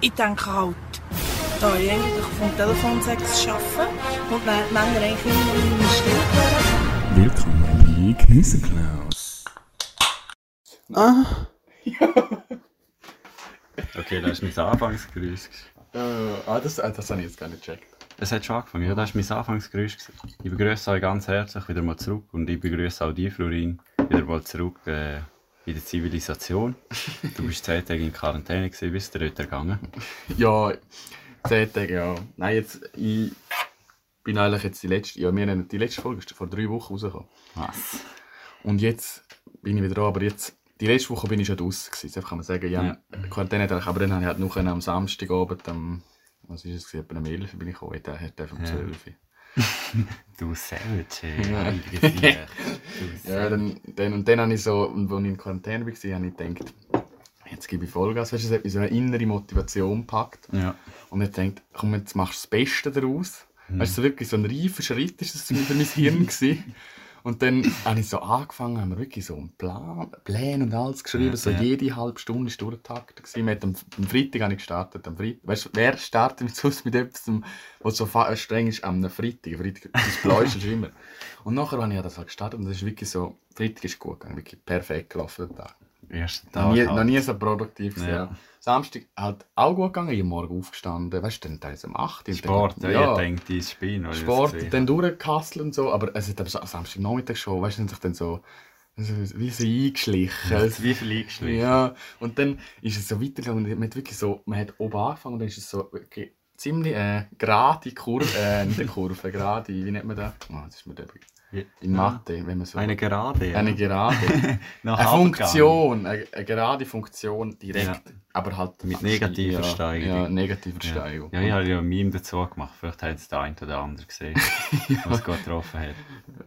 ich denke halt, da ich eigentlich vom Telefonsex arbeite und die Männer eigentlich immer in meiner hören. Willkommen bei Käseklaus. Ah. Okay, das ist mein Anfangsgeräusch. Äh, ah, das, äh, das habe ich jetzt gar nicht gecheckt. Es hat schon angefangen, ja, das war mein Anfangsgeräusch. gewesen. Ich begrüße euch ganz herzlich wieder mal zurück und ich begrüße auch dich, Florin, wieder mal zurück äh, in der Zivilisation. Du bist zehn Tage in Quarantäne, gewesen, bist du dort gegangen? Ja, zehn Tage, ja. Nein, jetzt, ich bin eigentlich jetzt die letzte, ja, wir haben die letzte Folge vor drei Wochen rausgekommen. Was? Und jetzt bin ich wieder dran, aber jetzt, die letzte Woche bin ich schon draußen gewesen, das kann man sagen. Ja, Ja. Quarantäne, aber dann habe ich halt noch am Samstagabend, am, was ist es, etwa am 11 bin ich gekommen, hat er um Ja. 12 Du Savage, Ja. Ja, dann, dann, und dann habe ich so, und als ich in Quarantäne war, habe ich gedacht, jetzt gebe ich Vollgas. Weißt du, es hat mich so eine innere Motivation gepackt. Ja. Und ich dachte, komm, jetzt machst du das Beste daraus. Mhm. Weißt du, so wirklich so ein reifer Schritt ist das für mein Hirn gewesen. Und dann habe ich so angefangen, haben wir wirklich so einen Plan, Pläne und alles geschrieben, so ja. jede halbe Stunde ist durchgetaktet am, am Freitag habe ich gestartet, am Freitag. Weißt du, wer startet mit sonst mit etwas, was so streng ist, am Freitag? Freitag, das Bläuste ist immer. Und nachher habe ich das halt gestartet und das ist wirklich so, Freitag ist gut gegangen, wirklich perfekt gelaufen, der Tag. Erster Noch Tag. nie, halt. noch nie so produktiv gewesen, Ja. Samstag halt auch gut gegangen, ich morgen aufgestanden, weißt du, dann teils um 8 Uhr. Sport, ja, ja. ich denke, ich das Sport, dann durchgekasselt und so, aber es hat aber so- am Samstagnachmittag schon, weißt du, dann sich dann so, wie so eingeschlichen. habe. Wie viel eingeschlichen? Ja, und dann ist es so weitergegangen und man hat wirklich so, man hat oben angefangen und dann ist es so ziemlich äh, gerade Kurve, äh, nicht eine Kurve, gerade, wie nennt man das? Oh, das ist mir der Begriff. In Mathe, wenn man so... Eine Gerade, ja. Eine Gerade. Eine Funktion, eine, eine gerade Funktion direkt, Ja. aber halt Mit negativer ja, Steigerung. Ja, negativer Ja, Steigerung. ja ich habe ja ein Meme dazu gemacht. Vielleicht hat es der eine oder andere gesehen, was Gott getroffen hat.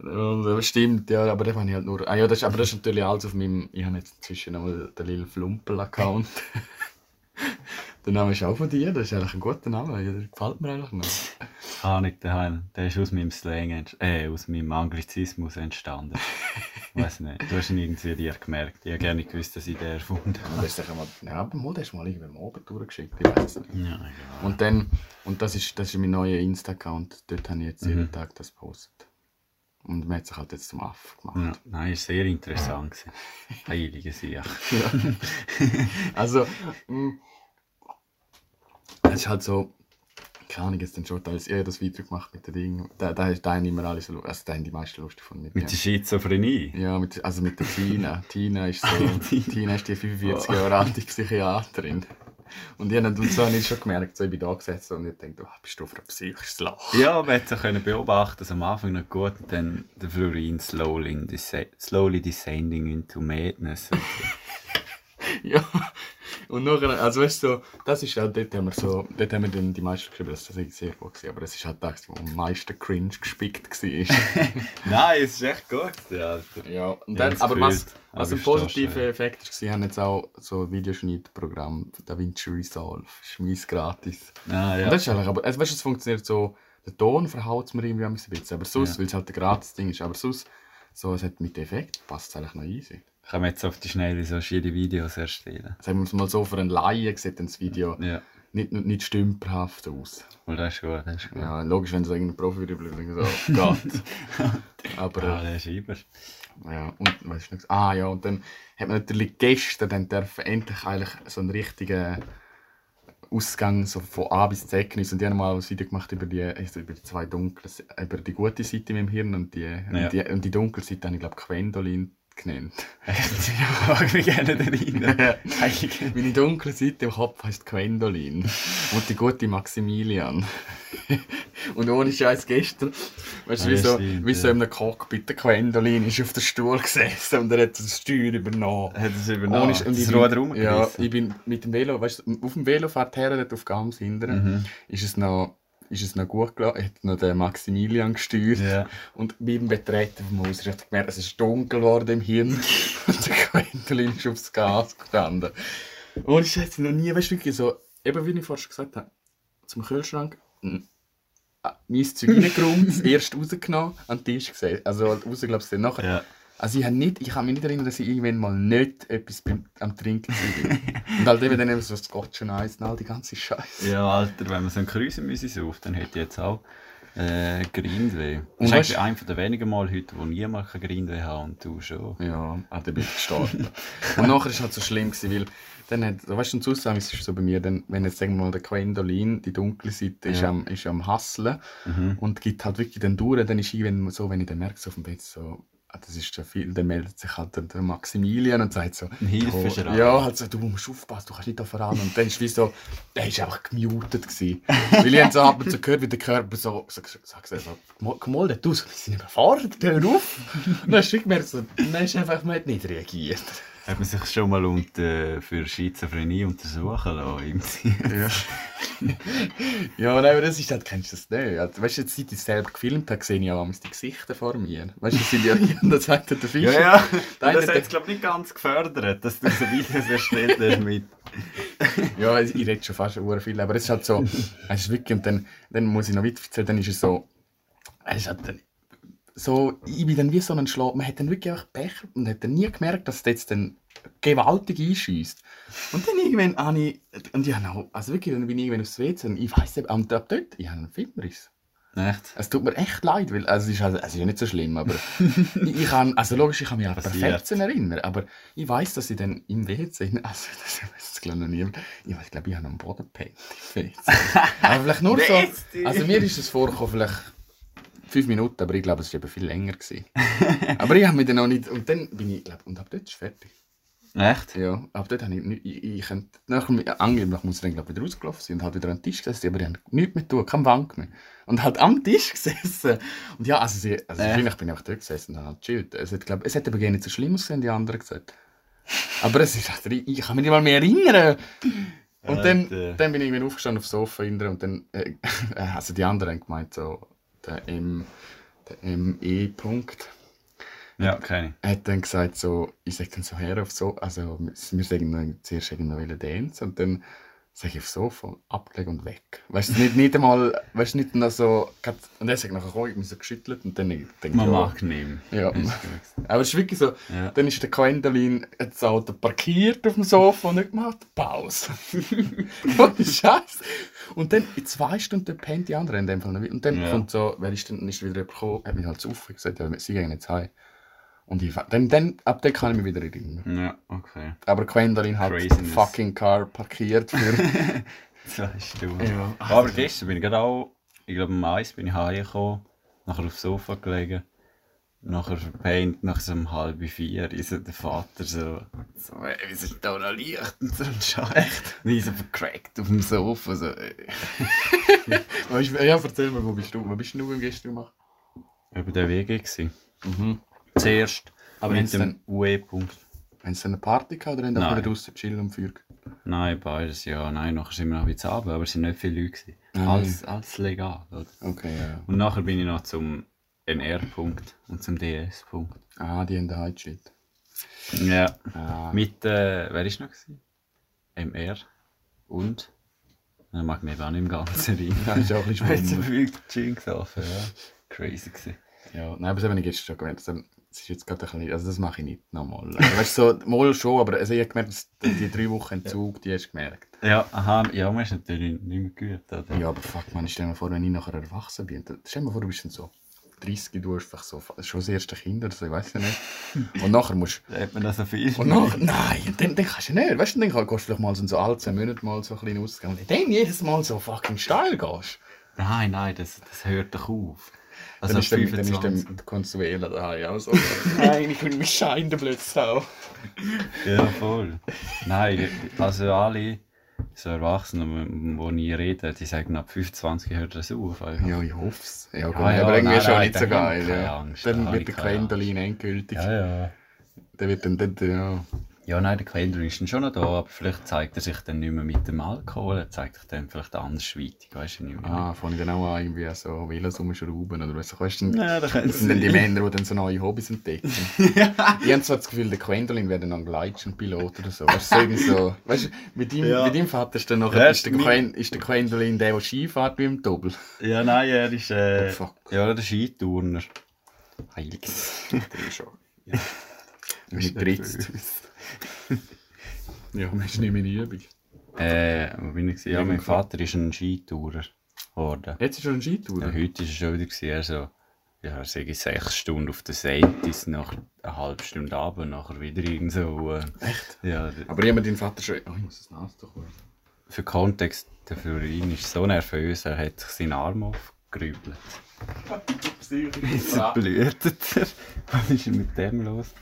Das stimmt, ja, aber das habe ich halt nur. Ah, ja, das, ist- aber das ist natürlich alles auf meinem. Ich habe jetzt inzwischen nochmal den Lil Flumpel-Account. Der Name ist auch von dir, das ist eigentlich ein guter Name, ja, der gefällt mir eigentlich noch. Ah, nicht daheim. Der ist aus meinem Slang, äh, aus meinem Anglizismus entstanden. Weiß nicht. Du hast ihn irgendwie dir gemerkt. Ich habe gerne gewusst, dass ich den erfunden Und das ist mal. Ja, aber mal, das ist mal irgendwie am Abend durchgeschickt, ich weiß nicht. habe. Ja, egal. Und dann. Und das ist, das ist mein neuer Insta-Account, dort habe ich jetzt jeden Mhm. Tag das gepostet. Und man hat sich halt jetzt zum Aff Ja, gemacht. nein, ist sehr interessant. Heilige Sicht. Also, mh, es ist halt so, keine Ahnung, jetzt dann schon teils eher das Video gemacht mit den Dingen. Da, da, da haben immer alle so, lu- also da haben die meisten lustig von mit, Mit der mir. Schizophrenie. Ja, mit, also mit der Tina. Tina ist so, Tina ist die 45 Jahre alte Psychiaterin. Und ich habe dann so ich schon gemerkt, so, ich bin da gesessen und ich dachte, oh, bist du für ein psychisches Loch? Ja, man hätte können beobachten, dass am Anfang noch gut und dann der Florin slowly, slowly descending into madness. Ja. Und nachher, also weißt du, so, das ist halt, dort haben wir so, dort haben wir dann die meisten geschrieben, dass das sehr gut war, aber es ist halt das, wo am meisten cringe gespickt war. Nein, es ist echt gut, Alter. Ja, und Ja, dann, aber was, was ein positiver. Effekt war, haben jetzt auch so ein Videoschnittprogramm, DaVinci Resolve, ist mies gratis. Ah, Und ja. das ist eigentlich, aber, also, weißt du, es funktioniert so, der Ton verhaut es mir irgendwie ein bisschen, aber sonst, Ja. weil es halt ein gratis Ding ist, aber sonst, so, es hat mit Effekt, passt es eigentlich noch easy. Kann man jetzt auf die Schnelle so schöne Videos erstellen. Sagen wir es mal so, für einen Laien sieht das Video Ja, nicht, nicht stümperhaft aus. weil das ist gut, das ist gut. Ja, logisch, wenn es irgendein Profi drüber so, Gott. aber, Ah, der ist über. Ja, und weißt du. Ah ja, und dann hat man natürlich gestern dann dürfen endlich eigentlich so einen richtigen Ausgang so von A bis Z geniessen. Und die haben mal ein Video gemacht über die, also über die zwei dunklen, über die gute Seite in meinem Hirn und die, Ja. und die, und die dunkle Seite habe ich glaube Gwendolin genannt. Echt? Ja, mag mich gerne erinnern. Meine dunkle Seite im Kopf heißt Gwendolin und die gute Maximilian. und ohne Scheiß gestern, weißt du, wie so, wie so in einem Cockpit, der Gwendolin ist auf dem Stuhl gesessen und er hat das Steuer übernommen. Hat es Ohne übernommen? Sch- und das ich Ruder bin, ja, ich bin mit dem Velo, weißt du, auf dem Velofahrt her, dort auf Gams hinten, Mhm. ist es noch, ist es noch gut gelaufen, hat noch den Maximilian gesteuert. Ja. Und beim Betreten vom Haus, ich habe gemerkt, es ist dunkel geworden im Hirn und der Quentin ist aufs Gas gestanden. Und ich hätte noch nie, weißt du, wirklich so, eben wie ich vorhin gesagt habe, zum Kühlschrank, m, ah, mein Zeug reingeräumt, das erste rausgenommen, an den Tisch gesehen. Also raus, glaube ich, nachher Ja. Also ich, hab nicht, ich kann mich nicht erinnern, dass ich irgendwann mal nicht etwas beim, am Trinken war. und halt eben dann eben so Scotch und Eis und all die ganze Scheiße. Ja, Alter, wenn man so einen Krüsenmüsse sucht, dann hätte ich jetzt auch äh, Grindweh. Und Das ist einer der wenigen Mal heute, wo niemand kein Grindweh hat und du schon. Ja, ah, dann bin ich gestorben. und nachher war es halt so schlimm, gewesen, weil dann hat, weißt du, Zusammen ist es so bei mir, dann, wenn jetzt sagen wir mal der Quendolin, die dunkle Seite, ist, Ja. am, ist am Hasseln Mhm. und gibt halt wirklich dann durch, dann ist irgendwann so, wenn ich dann merke, so auf dem Bett so, das ist zu viel, dann meldet sich halt der, Maximilian und sagt so, Hilfeschrei. oh, ja, halt so, du musst aufpassen, du kannst nicht da voran. Und dann ist wie so, der ist einfach gemutet gewesen. Weil ich hab so ab und zu gehört, wie der Körper so, so, so, so, so, mal, du, wir sind überfordert, hör auf. Und dann hast du gemerkt, so, dann ist einfach, man hat nicht reagiert. Hat man sich schon mal unter, für Schizophrenie untersuchen lassen? Ja. ja, nein, aber das ist halt, kennst du das nicht? Also, weißt du, jetzt, seit ich es selber gefilmt habe, sehe ich ja die Gesichter vor mir. Weißt du, das sind ja, das sagt der Fischer. Ja, ja. Das hat es, glaube ich, nicht ganz gefördert, dass du so Videos erstellt hast mit. Ja, ich rede schon fast sehr viel, aber es ist halt so, es ist wirklich, und dann, dann muss ich noch weiter erzählen, dann ist es so, es ist halt dann, so, ich bin dann wie so ein Schlag, man hat dann wirklich einfach Pech und hat dann nie gemerkt, dass es jetzt dann gewaltig einschießt. Und dann irgendwann habe ich, und ich habe auch, also wirklich, dann bin ich irgendwann aufs WC und ich weiss eben, und ab dort, ich habe einen Filmriss. Echt? Es tut mir echt leid, weil also es ist, also, es ist ja nicht so schlimm, aber ich, ich kann, also logisch, ich kann mich an. Perfektion erinnern, aber ich weiß, dass ich dann im WC, also das weiß jetzt glaube ich noch niemand, ich weiß, glaube ich habe am Boden gepennt im WC. aber vielleicht nur so, also mir ist es vorgekommen, vielleicht fünf Minuten, aber ich glaube, es war eben viel länger gewesen. aber ich habe mich dann noch nicht, und dann bin ich, glaube und ab dort ist es fertig. Echt? Ja, ab dort habe ich, nicht- ich, ich, ich nachher, angeblich muss ich dann glaube ich, wieder rausgelaufen sein und halt wieder an den Tisch gesessen, aber ich habe nichts mehr tun, keine Wank mehr. Und halt am Tisch gesessen. Und ja, also, sie, also wahrscheinlich bin ich einfach dort gesessen und habe halt gechillt. Es hat, glaub, es hat aber gar nicht so schlimm ausgesehen, die anderen gesagt. Aber es ist halt, ich kann mich nicht mal mehr erinnern. Und dann, dann bin ich irgendwann aufgestanden aufs Sofa hinten und dann, äh, also die anderen haben gemeint, so, der M, der ME Punkt Ja, keine. er hat dann gesagt, so, ich sag dann so her auf so, also wir sagen dann zuerst irgendwo wollen dance und dann sag ich auf Sofa, abgelegt und weg. Weißt du, nicht, nicht einmal, weißt du, nicht noch so, grad- und er sagt nachher, oh, ich bin so geschüttelt und dann denke ich, Man ja, mag nehmen. Ja. Ist. Aber es ist wirklich so, Ja. dann ist der Gwendolin das Auto parkiert auf dem Sofa und nicht gemacht, Pause. Ohne Scheiß. Und dann in zwei Stunden pennt die andere in dem Fall noch. Und dann Ja. kommt so, wer ist denn, dann ist wieder gekommen, hat mich halt so aufgeregt, gesagt, ja, sie gehen jetzt heim. Und ich, dann, dann, ab dann kann ich mich wieder erinnern. Ja, okay. Aber Gwendolin hat Craziness. fucking Car parkiert für... Zwei Stunden. Ja. Aber gestern bin ich gerade auch, ich glaube um eins bin ich heimgekommen, nachher aufs Sofa gelegen, nachher verpennt, nach so um halb vier, ist so der Vater so, so ey, wieso ist da noch Licht und so ein Scheiß. Und ich so vercrackt auf dem Sofa, so. Weißt ja, erzähl mir, wo bist du? Wo bist du gestern gemacht? über den Weg gewesen. Mhm. Zuerst Aber mit wenn's dem UE-Punkt. Haben sie eine Party gehabt oder haben sie Nein. einfach draußen chillen und Feuer? Nein, beides, ja, nein, nachher sind wir noch ein bisschen runter, aber es sind nicht viele Leute gewesen. Ah, Alles, alles legal, oder? Okay, ja. Und nachher bin ich noch zum NR-Punkt und zum DS-Punkt. Ah, die haben den Heidschritt. Ja. Ah. Mit, äh, wer ist noch gewesen? MR und? Ich mag mich eben auch nicht im Ganzen rein. Ja, ist auch ein bisschen Weil so schwummrig. viel Gin gesoffen, ja. Crazy gewesen. Ja, nein, aber das habe ich gestern schon gemerkt. Das das ist jetzt gerade ein bisschen, also das mache ich nicht nochmal. Also, weißt du, so, mal schon, aber also ich habe gemerkt, dass die, drei Wochen Entzug, die hast du gemerkt. Ja, aha, ja, man ist natürlich nicht mehr geübt, oder? Ja, aber fuck, man, stell dir mal vor, wenn ich nachher erwachsen bin. Stell dir mal vor, du bist dann so 30, du hast einfach so, das schon das erste Kind oder so, ich weiß ja nicht. Und nachher musst Da hat man da so viel. Und nachher, nein, dann, dann kannst du nicht. Weißt du, dann gehst du vielleicht mal so, so alle zwei Monate mal so ein bisschen ausgehen. Und dann jedes Mal so fucking steil gehst. Nein, nein, das, das hört doch auf. Dann Also ist dann, dann ist 25. dann Consuela daheim auch so. Nein, ich will mich scheiden plötzlich auch. Ja, voll. Nein, also alle so Erwachsene, die ich rede, die sagen, ab 25 hört das auf. einfach. Ja, ich hoffe es. Ja, gut, ja, aber irgendwie nein, schon nicht so geil. Ja. Angst, da dann wird der Gwendolin endgültig. Ja, ja. Der wird dann, dann, ja. Ja, nein, der Quendel ist dann schon noch da, aber vielleicht zeigt er sich dann nicht mehr mit dem Alkohol, er zeigt sich dann vielleicht andersweitig, weißt du nicht mehr. Ah, fange ich dann auch an, irgendwie so Velos rumschrauben oder was. Weißt du, Ja, das sind dann die Männer, die dann so neue Hobbys entdecken. Ich habe zwar das Gefühl, der Gwendolin wäre dann ein Gleitschirmpilot oder so. Weißt du, so, weißt du, mit deinem, Ja. mit deinem Vater ist, dann noch, Ja, ist, der Gwen, ist der Gwendolin der, der Ski fährt beim Doppel. Ja, nein, er ist äh, Oh, ja, der Skiturner. Heilig. Der ist schon. Mit Dritzt. Ja, man ist nicht mehr in Übung. Äh, wo bin ich? Ja, mein Vater ist ein Skitourer geworden. Jetzt ist schon ein Skitour. Ja, heute war es schon wieder, gewesen, er so, ja, sage ich, sechs Stunden auf der Seite, nach eine halbe Stunde runter, nachher wieder irgend so. Äh, Echt? ja, Aber jemand deinen Vater schon. Oh, ich muss das Nasentuch holen. für Kontext, der für ihn ist so nervös, er hat sich seinen Arm aufgerübelt. Jetzt blutet er. Was ist denn mit dem los?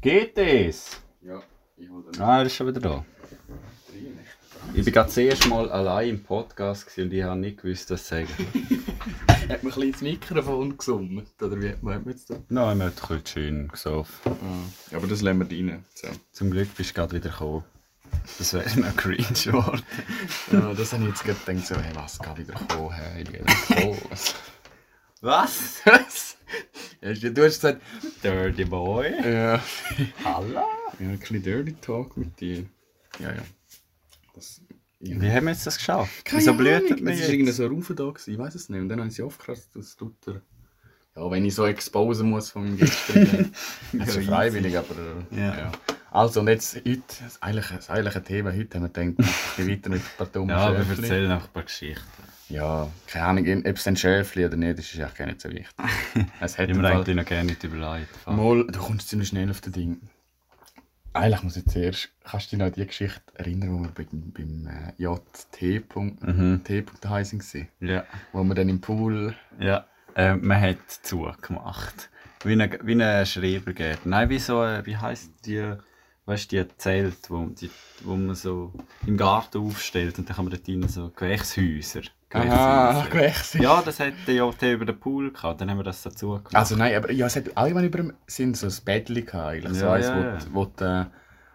Geht es? Ja, ich hole den Ah, er ist schon wieder da. Ich war gerade das erste Mal allein im Podcast und ich habe nicht gewusst, was sagen. Hat man ein bisschen ins Mikrofon gesummt? Oder wie hat man jetzt da? Nein, wir haben ein bisschen schön gesoffen. Ah, aber das lassen wir rein. So. Zum Glück bist du gerade wieder gekommen. Das wäre noch cringe geworden. Ja, das habe ich jetzt gerade gedacht, so, hey, was, geht wieder kommen, hey, ich will kommen. Was? Was? Ja, du hast gesagt, Dirty Boy? ja, Hallo? ja, ein bisschen Dirty Talk mit dir. Ja, ja. Das, ja. Wie haben wir jetzt das geschafft? Keine Wieso Ahnung, blutet mir Es war jetzt? irgendwie so ein Raufen da, gewesen, ich weiß es nicht. Und dann habe ich sie aufgekratzt, das tut er. Ja, wenn ich so exposen muss von meinem gestrigen. also easy. freiwillig, aber. äh, Ja. Ja. Also, und jetzt, heute, das eigentliche, das eigentliche Thema, heute haben wir gedacht, ich gehe weiter mit ein paar dummen Ja, aber Schäfchen. erzähl noch ein paar Geschichten. Ja, keine Ahnung, ob es ein Schäfli oder nicht, das ist eigentlich gar nicht so wichtig. Es im mir eigentlich noch gerne nicht überlegt. Mal, du kommst ziemlich schnell auf das Ding. Eigentlich muss ich zuerst, kannst du dich noch an die Geschichte erinnern, wo wir beim, beim äh, JT. Mhm. T. Heising waren? Ja. Wo wir dann im Pool. Ja. Äh, man hat zugemacht. Wie ein wie eine Schrebergärten. Nein, wie so, äh, wie heisst die, weißt du, die Zelt, wo, die, wo man so im Garten aufstellt und dann kann man dort rein so Gewächshäuser. Gewechselt. Ja, das hat der JT über den Pool gehabt, dann haben wir das dazu gemacht. Also nein, aber ja, es hat allgemein über dem sind so ein Bettchen gehabt, eigentlich. So Ja, eins, ja, wo, ja. wo die,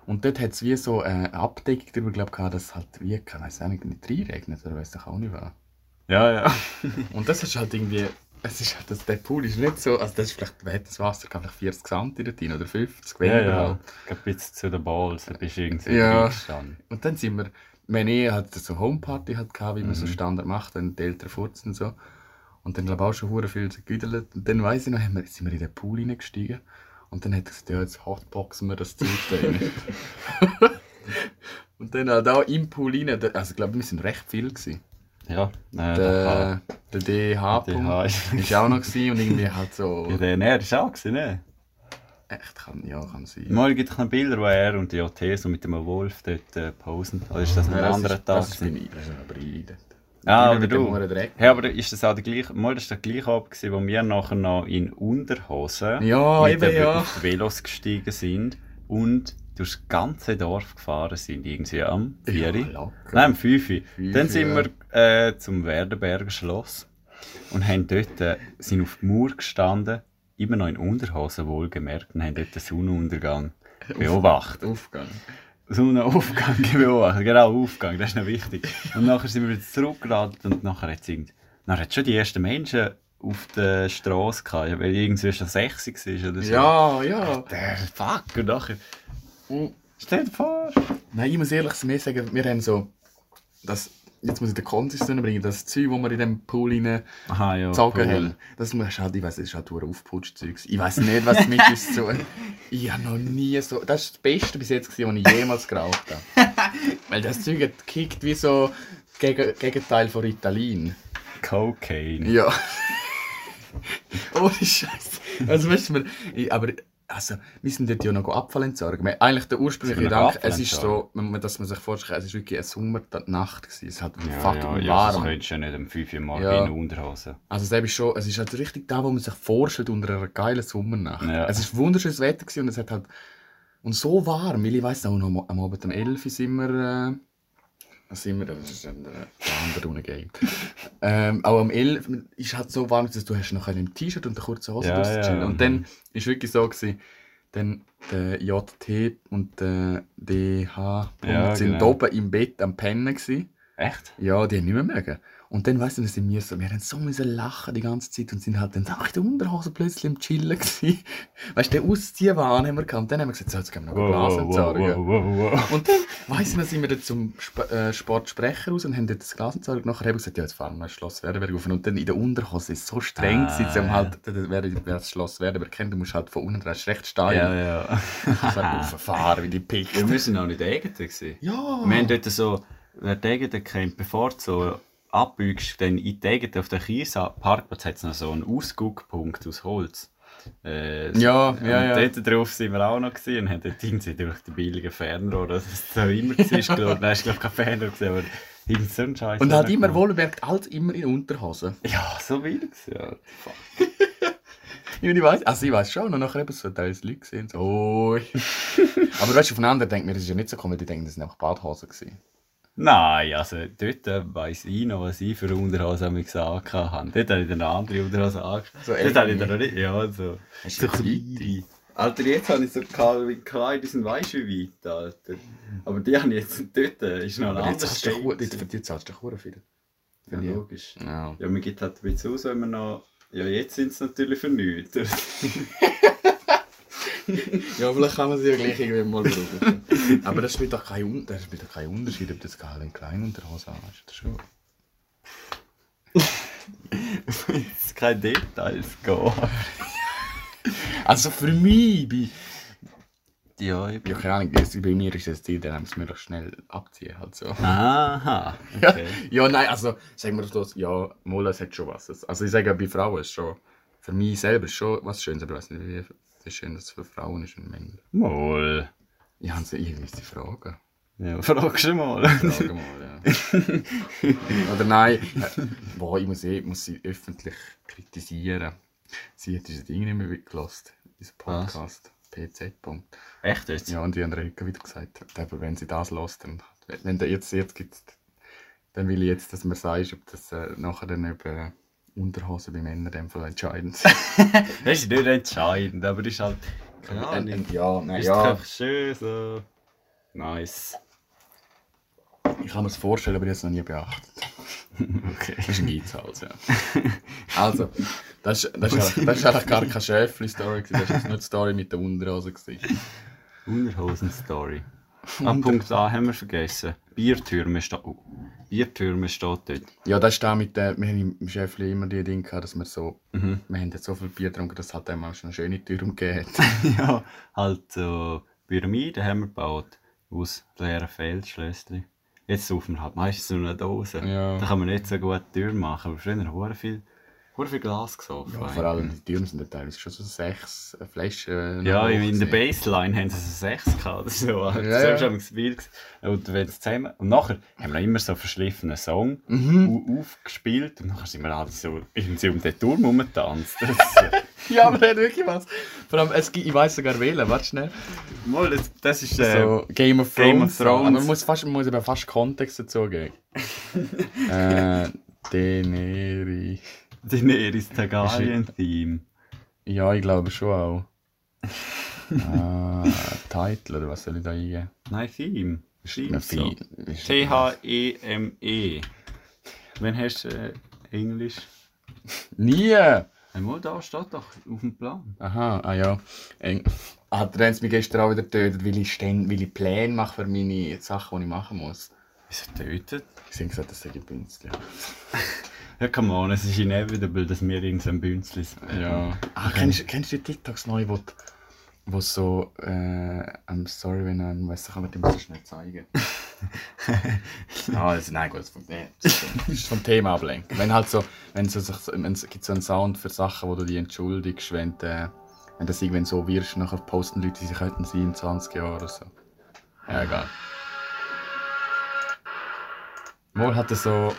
und dort hat es wie so eine Abdeckung glaube ich, gehabt, dass es halt wie, ich weiß auch nicht, nicht reinregnet, oder weiß doch auch nicht was. ja, ja. Und das ist halt irgendwie, es ist halt, das, der Pool ist nicht so, also das ist vielleicht, wer hat das Wasser, gehabt, vielleicht 40 Cent drin oder 50, ja, weniger ja. halt. Ein bisschen zu den Balls, da bist du irgendwie Ja. reingestanden. Und dann sind wir, wenn ich halt so Homeparty halt gehabt, wie man Mhm. so Standard macht, wenn die Eltern furzen und so. Und dann glaube ich auch schon hure viel gegüdelt. Und dann weiss ich noch, haben wir, sind wir in den Pool reingestiegen. Und dann hat er gesagt, ja, jetzt hotboxen wir das Zeug da rein. und dann halt auch im Pool rein, also ich glaube, wir sind recht viel gewesen. Ja, äh, Der, der DH, DH ist- auch noch gewesen und irgendwie halt so, ja, der Näher ist auch gewesen, ne? Echt kann, ja, kann sein. Mal gibt es noch Bilder, wo er und die JT so mit dem Wolf dort äh, posen. Oder ist das noch ein Ja, anderer Tag? Das ist bin ich, das ist aber dort. Ah, oder dem du. Hey, aber ist das auch der gleiche, mal das der gleiche Abend, gewesen, wo wir nachher noch in Unterhosen Ja, mit eben, ja. auf die Velos gestiegen sind und durch das ganze Dorf gefahren sind, irgendwie am 4 Ja. Nein, am 5 Uhr. Fünf Dann sind ja. wir äh, zum Werdenberger Schloss und haben dort, äh, sind auf der Mauer gestanden, immer noch in Unterhosen wohlgemerkt, und haben dort den Sonnenuntergang beobachtet. Aufgang. Sonnenaufgang beobachtet, genau, Aufgang, das ist noch wichtig. Und nachher sind wir wieder zurückgeladen und nachher hat es schon die ersten Menschen auf der Straße gehabt, weil irgendwie schon 60 war oder so. Ja, ja. Der Fuck, und nachher... Und- Stell dir vor! Nein, ich muss ehrlich sagen, wir haben so, das, jetzt muss ich den Kontext bringen, das Zeug, das wir in dem Pool rein Aha, ja. gezogen haben, das muss halt, ich weiss, das ist halt ein Aufputschzeug. Ich weiss nicht, was mit uns so. Ich habe noch nie so, das ist das Beste bis jetzt, gewesen, was ich jemals geraucht habe. Weil das Zeug hat gekickt wie so Gegen Gegenteil von Ritalin. Cocaine. Ja. Ohne Scheiß. Also weißt du, aber also, wir sind dort ja noch Abfall entsorgen. Wir- Eigentlich der ursprüngliche Gedanke, es ist so, dass man sich vorstellt, es ist wirklich eine Sommernacht gewesen. Es hat Ja, fucking ja, ja, das warm. könntest du ja nicht am 5 Uhr morgens Ja. in Unterhosen. Also es ist schon, es ist halt richtig da, wo man sich vorstellt unter einer geilen Sommernacht. Ja. Es ist wunderschönes Wetter gewesen und es hat halt und so warm, weil ich weiss auch noch am- am Abend um 11 Uhr sind wir, äh, was sind wir, das ist ein andere Game. ähm, auch am 11 Uhr ist halt so warm, dass du hast noch ein T-Shirt und eine kurze Hose Ja, draussen ja, chillen. Und dann ist wirklich so gewesen, dann der JT und der DH Ja, sind genau. oben im Bett am Pennen gewesen. Echt? Ja, die haben nicht mehr mögen. Und dann, weißt du, dann sind wir so, wir haben so müssen lachen die ganze Zeit und sind halt dann ach, in der Unterhose plötzlich im Chillen gewesen. Weißt du, den Ausziehwahn haben wir gehabt. Und dann haben wir gesagt, so, jetzt gehen wir noch Glas entsorgen. wow. Und dann, ich noch, sind wir dann zum Sp äh, Sportsprecher raus und haben dort das Glas entsorgt. Nachher haben wir gesagt, ja, jetzt fahren wir ins Schloss Werdenberg auf. Und dann in der Unterhose ist es so streng Ah, gewesen, ja. halt, wer, wer das Schloss Werdenberg kennt, du musst halt von unten, das ist recht steil. Ja, ja. Du musst fahren wie die. Ja, wir sind auch nicht Egeten gewesen. Ja. Wir haben dort so, wer die Egeten kennt, bevor du so abbiegst, dann in die auf der Kies-Parkplatz hat es noch so einen Ausguckpunkt aus Holz. Äh, Ja, ja, und ja. dort drauf sind wir auch noch gewesen und haben dort irgendwie durch die billigen Fernrohre, das ist so immer gewesen, geschaut. Nein, ich glaube kein Fernrohr gesehen, aber irgend so ein Scheiß. Und halt immer wohlbemerkt, alles immer in Unterhose. Ja, so wild ja. Fuck. Ja, ich weiß, also ich weiß schon, und nachher eben so teils Leute gesehen, so, oi. Aber weißt du, aufeinander denkt mir, das ist ja nicht so komisch, die denken, das sind einfach Badhosen gewesen. Nein, also dort äh, weiss ich noch, was ich für Unterhose am gesagt habe. Dort habe ich dann eine andere Unterhose angehabt. So dort habe ich dann noch nicht, ja, so. Hast So kleine. Alter, jetzt habe ich so wie klein, die sind weisst wie weit, Alter. Aber die habe ich jetzt dort, äh, ist noch ein anderes hu- jetzt, gewesen. für die zahlst du doch viel. Ja, logisch. Ja. Ja, man gibt halt ein bisschen aus, wenn man noch... Ja, jetzt sind es natürlich für nichts. ja, vielleicht kann man sie ja gleich irgendwie mal brauchen. Aber das spielt doch keinen keinen Unterschied, ob du das Gehalt in kleinen Unterhose hast. Das schon. Jetzt keine Details gehen. Also für mich, bei, Ja, ich ja, keine Ahnung, bei mir ist das Ziel, dann müssen wir doch schnell abziehen. Halt so. Aha. Ja, Okay. ja, nein, also sagen wir das, ja, Mola es hat schon was. Also ich sage, bei Frauen ist schon, für mich selber ist schon was Schönes, aber ich weiß nicht, wie wie schön das für Frauen ist und Männer. Mal. Ich habe sie irgendwie die Fragen. Ja, fragst du mal. Frage mal, ja. Oder nein, äh, boah, ich muss, eh, muss sie öffentlich kritisieren. Sie hat dieses Ding nicht mehr gelassen, diesen Podcast. PZ. Punkt. Echt jetzt? Ja, und die haben Rika wieder gesagt, aber wenn sie das lässt, dann, wenn der jetzt, jetzt gibt's, dann will ich jetzt, dass man sagt, ob das äh, nachher dann eben Unterhose bei Männern in dem Fall entscheidend. Das ist nicht entscheidend, aber das ist halt. Keine Ahnung. äh, ja, nein, Ist ja. einfach schön so. Nice. Ich kann mir das vorstellen, aber ich habe es noch nie beachtet. Okay. Das ist ein Geizhals, ja. Also, das ist, das ist, eigentlich- das ist eigentlich gar keine Schäfli-Story, gewesen, das ist jetzt nur die Story mit der Unterhose. gewesen. Unterhosen-Story. An Punkt A haben wir vergessen. Biertürme steht. Oh. Biertürme steht dort. Ja, das ist da mit der, wir haben im Schäfli immer die Dinge gehabt, dass wir so, Mhm. wir haben jetzt so viel Bier getrunken, dass es halt einmal schon eine schöne Türme gegeben hat. ja, halt so Pyramiden haben wir gebaut. Aus leeren Feldschlösschen. Jetzt saufen wir halt meistens nur eine Dose. Ja. Da kann man nicht so gut Türen machen. Aber früher haben wir viel, hure viel Glas gesoffen. Ja, vor allem die Türme sind ja teilweise schon so sechs äh, Flaschen. Ja, noch in in der. Baseline haben sie so sechs gehabt. so. Ja, das ja. ist ja. Gewesen. Und, wenn's zusammen, und nachher haben wir immer so verschliffenen Song Mhm. au- aufgespielt. Und nachher sind wir alle so irgendwie um den Turm rumgetanzt. Das, äh, Ja, aber er hat wirklich was. Vor allem, es gibt, ich weiß sogar wählen, warte schnell. mal, das, das ist. Äh, so Game of Thrones. Game of Thrones. Man muss, fast, man muss eben fast Kontext dazu geben. äh, Daenerys. Daenerys Targaryen-Theme. Ja, ich glaube schon auch. äh, Title, oder was soll ich da eingeben? Nein, Theme. Schreib Na, so. viel- ist- T-H-E-M-E. Wenn hast du äh, Englisch? Nie! Einmal da steht doch auf dem Plan. Aha, ah ja. Eng. Ah, hat mich gestern auch wieder getötet, weil ich, weil ich Pläne mache für meine Sachen, die ich machen muss. Wieso tötet? Sie haben gesagt, das sei Bünzli. Ja, come on, es ist inevitable, dass wir irgendein Bünzli sind. Ja. Ah, kennst, kennst du die TikToks neu, wo, die- wo so, äh, I'm sorry, wenn ich weiss, kann man dir das schnell zeigen. ah, also, nein, gut, das, von- nee, das ist vom Thema ablenken. Wenn halt so, wenn so, sich- wenn es gibt so einen Sound für Sachen, wo du dich entschuldigst, wenn du, wenn das irgendwann so wirst, nachher posten Leute, sie könnten sein in 20 Jahren oder so. Ja, egal. Wohl hat er so.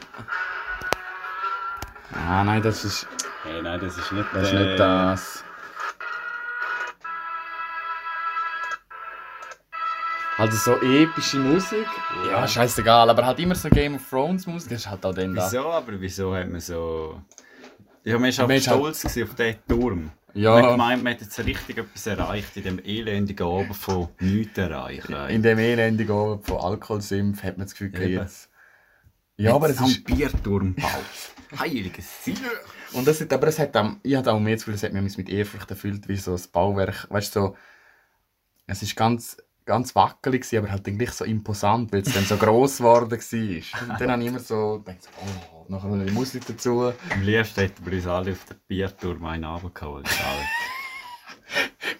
Ah, nein, das ist, Hey, nein, das ist nicht das ist äh, nicht das. Also so epische Musik. Ja, scheißegal, aber halt immer so Game of Thrones Musik, das ist halt auch dann da. Wieso, aber wieso hat man so... Ja, man war Man auch ist halt- stolz gewesen auf diesen Turm. Ja. Man hat gemeint, man hat jetzt richtig etwas erreicht in dem elendigen Oben von nichts erreichen. In dem elendigen Oben von Alkoholsimpf hat man das Gefühl, Eben. jetzt, Ja, aber es ist... Bierturmbau. Heiliges Sieg. Und das hat, aber es hat auch, ich hatte auch mehr das Gefühl, es hat mich mit Ehrfurcht erfüllt, wie so das Bauwerk, weißt du, so, es ist ganz, ganz wackelig aber halt dann gleich so imposant, weil es dann so gross geworden war. Und dann habe ich immer so gedacht, so, oh, nachher noch die Musik dazu. Am liebsten hätten wir uns alle auf den Bierturm einen runtergeholt. alle.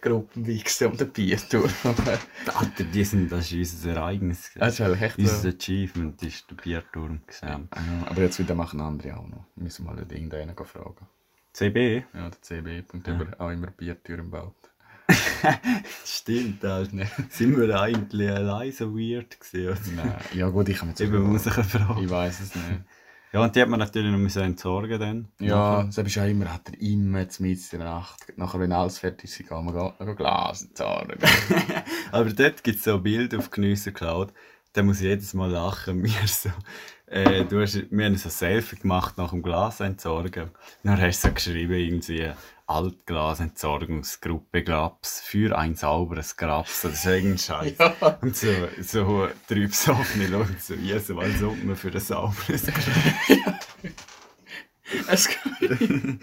Gruppenwichse um den Bierturm. Alter, die sind, das ist unser Ereignis. das ist echt Unser. Achievement ist der Bierturm. Ja, aber jetzt wieder machen andere auch noch. Müssen wir mal irgendeinen fragen. CB? Ja, der CB Punkt über auch immer Biertüren baut. Stimmt, Alter. Sind wir eigentlich allein so weird gewesen? Nein, ja gut, ich kann mir Eben muss ich eine Frage. Ich weiß es nicht. Ja, und die hat man natürlich noch müssen entsorgen dann. Ja, das ist auch immer, hat er immer zu in der Nacht. Nachher, wenn alles fertig ist, wir go- go Glas entsorgen. Aber dort gibt es so ein Bild auf Geniesser Cloud, da muss ich jedes Mal lachen. Wir, so, äh, du hast, wir haben so ein Selfie gemacht nach dem Glas entsorgen. Dann hast du so geschrieben, irgendwie Altglasentsorgungsgruppe Graps für ein sauberes Graps. Das ist irgendein Scheiß. Ja. Und so, so drei besoffene Leute, so, Jesus, als ob man für ein sauberes Graps Es gefällt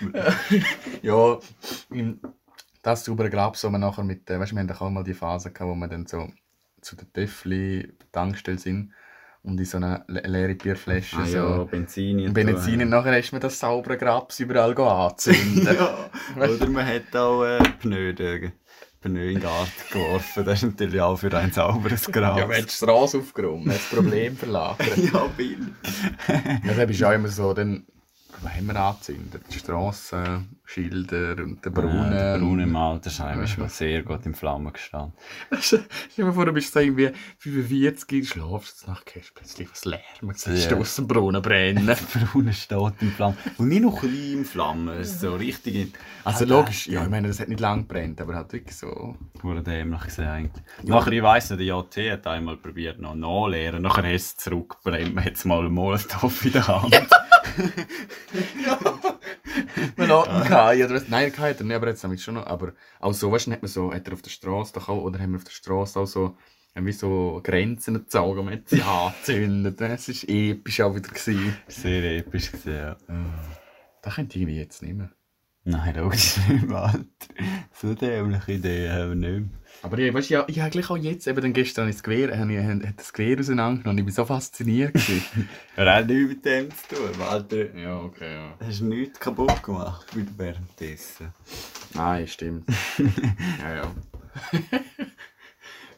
mir. ja, das saubere Grab, so wir nachher mit, äh, weißt du, wir haben doch auch mal die Phase gehabt, wo wir dann so zu der Töffli Tankstelle sind und in so eine le leere Bierflasche Ah ja, so Benzin und Benzin und nachher hast du mir das saubere Grabs überall anzünden. ja, oder man hat auch äh, Pneu, äh, Pneu in den Garten geworfen. Das ist natürlich auch für ein sauberes Gras. Ja, wenn du das Ras aufgeräumt das Problem verlagert. ja, Bill. Ja, das ist auch immer so, dann, was haben wir angezündet? Die Strassen, Schilder und der Brunnen. Ja, der Brunnen im Altersheim ist mal sehr gut in Flammen gestanden. Stell dir vor, du bist so irgendwie 45, schlafst jetzt Nacht, hörst plötzlich was Lärm, siehst du Ja. aus dem Brunnen brennen. Der Brunnen steht in Flammen. Und nicht noch klein in Flammen. Ist so richtig. in- Also Ah, logisch, ja, ich meine, das hat nicht lang gebrannt, aber halt wirklich so. Wurde dämlich gesehen eigentlich. Nachher, ich weiss nicht, der JT hat einmal probiert noch nachleeren. Nachher hast du es zurückgebrannt. Man hat jetzt mal einen Molotow in der Hand. Man hat einen Kai, oder was? Nein, Kai hat er nicht, aber jetzt haben wir schon noch. Aber auch so, weißt du, hat man so, hat er auf der Straße auch, oder haben wir auf der Straße auch so, haben wir so Grenzen gezogen, man hat sie angezündet. Das war episch auch wieder. Gewesen. Sehr episch gesehen, ja. Das könnte ich irgendwie jetzt nicht mehr. Nein, logisch nicht Alter. So dämliche Ideen haben wir nicht mehr. Aber ja, weißt ja, ich habe gleich auch jetzt, eben dann gestern habe ich das Gewehr, habe ich, habe das Gewehr auseinandergenommen und ich bin so fasziniert. Er hat nichts mit dem zu tun, Alter. ja, okay, ja. Du hast nichts kaputt gemacht währenddessen. Nein, stimmt. ja, ja.